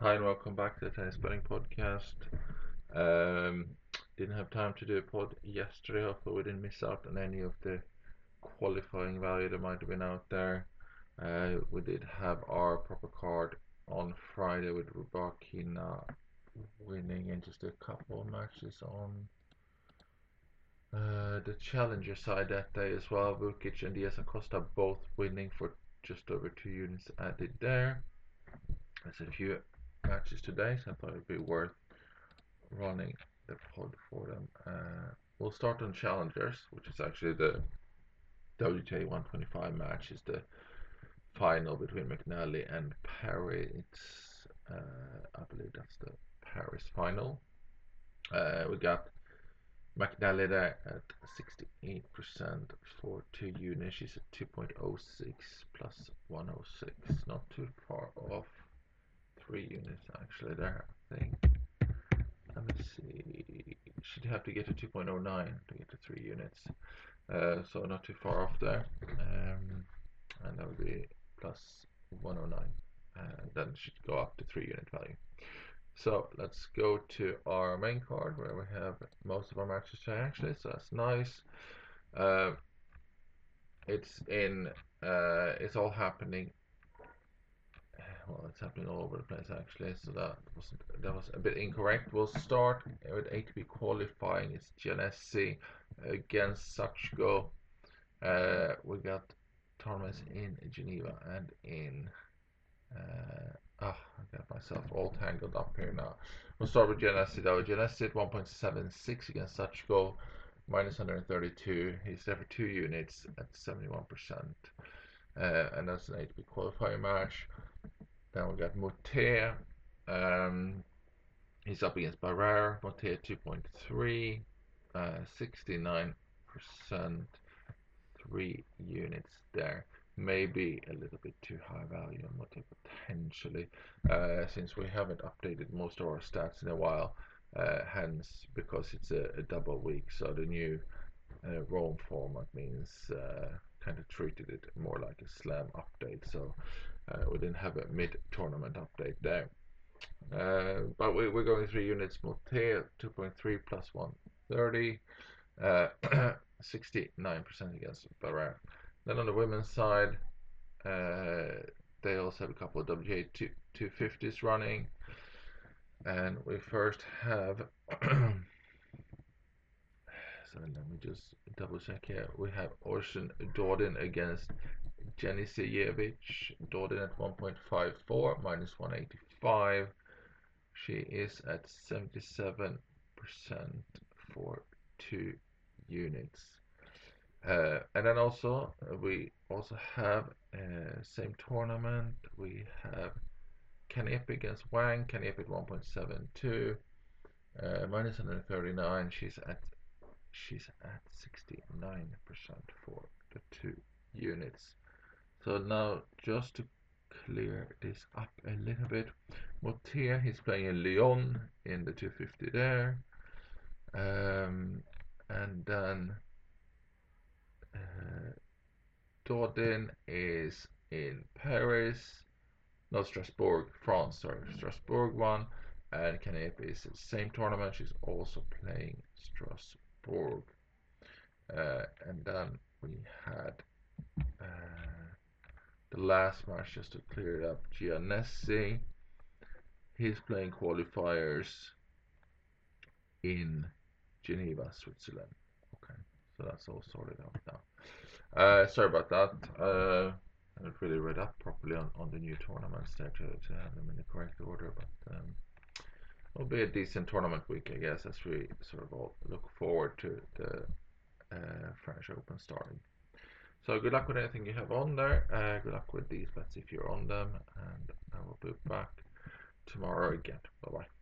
Hi and welcome back to the Tennis Betting Podcast. Um, didn't have time to do a pod yesterday. Hopefully, we didn't miss out on any of the qualifying value that might have been out there. Uh, we did have our proper card on Friday with Rybakina winning in just a couple of matches on uh, the challenger side that day as well. Vukic and Diaz Acosta both winning for just over two units added there. There's a few matches today, so I thought it'd be worth running the pod for them. Uh, we'll start on challengers, which is actually the WTA 125 match, is the final between McNally and Perry. It's, uh, I believe that's the Paris final. Uh, we got McNally there at 68% for two units. She's at 2.06 plus 106, not too far off three units actually there, I think. Let me see. She'd have to get to 2.09 to get to three units. Uh, so not too far off there. Um, and that would be plus 109. And then she'd go up to three unit value. So let's go to our main card where we have most of our matches today actually. So that's nice. Uh, it's in. Uh, it's all happening well, it's happening all over the place actually. So that was that was a bit incorrect. We'll start with ATP qualifying. It's Giannessi against Sachko. Uh, we got tournaments in Geneva and in. Uh, ah, I got myself all tangled up here now. We'll start with Giannessi though. Giannessi at 1.76 against Sachko, minus 132. He's there for two units at 71%. Uh, and that's an ATP qualifying match. Then we got Moutet. Um, he's up against Barrère. Moutet 2.3, uh, 69%, three units there. Maybe a little bit too high value on Moutet potentially, uh, since we haven't updated most of our stats in a while. Uh, hence, because it's a, a, double week, so the new uh, Rome format means uh, kind of treated it more like a slam update. So uh, we didn't have a mid-tournament update there. Uh, but we, are going three units. Moutet 2.3 plus 130, 69% uh, against Barrère. Then on the women's side, they also have a couple of WTA 2, 250s running. And we first have so let me just double check here. We have Ocean Dodin against Jenny Jenisejevich, Dodin at 1.54, minus 185. She is at 77% for two units. Uh, and then also we also have uh, same tournament. We have Kanepi against Wang. Kanepi at 1.72, uh, minus 139. She's at she's at 69% for the two units. So now just to clear this up a little bit, Moutet he's playing in Lyon in the 250 there. Um, and then uh, Dodin is in Paris, not Strasbourg, France, sorry, Strasbourg one. And Kanepi is the same tournament, she's also playing Strasbourg. Uh, and then we had uh, the last match just to clear it up. Giannessi, he's playing qualifiers in Geneva, Switzerland. Okay, so that's all sorted out now. Uh, sorry about that. Uh, I haven't really read up properly on, on the new tournaments there to, to have them in the correct order, but um, it'll be a decent tournament week, I guess, as we sort of all look forward to the uh, French Open starting. So good luck with anything you have on there. Uh, good luck with these bets if you're on them. And I will be back tomorrow again. Bye bye.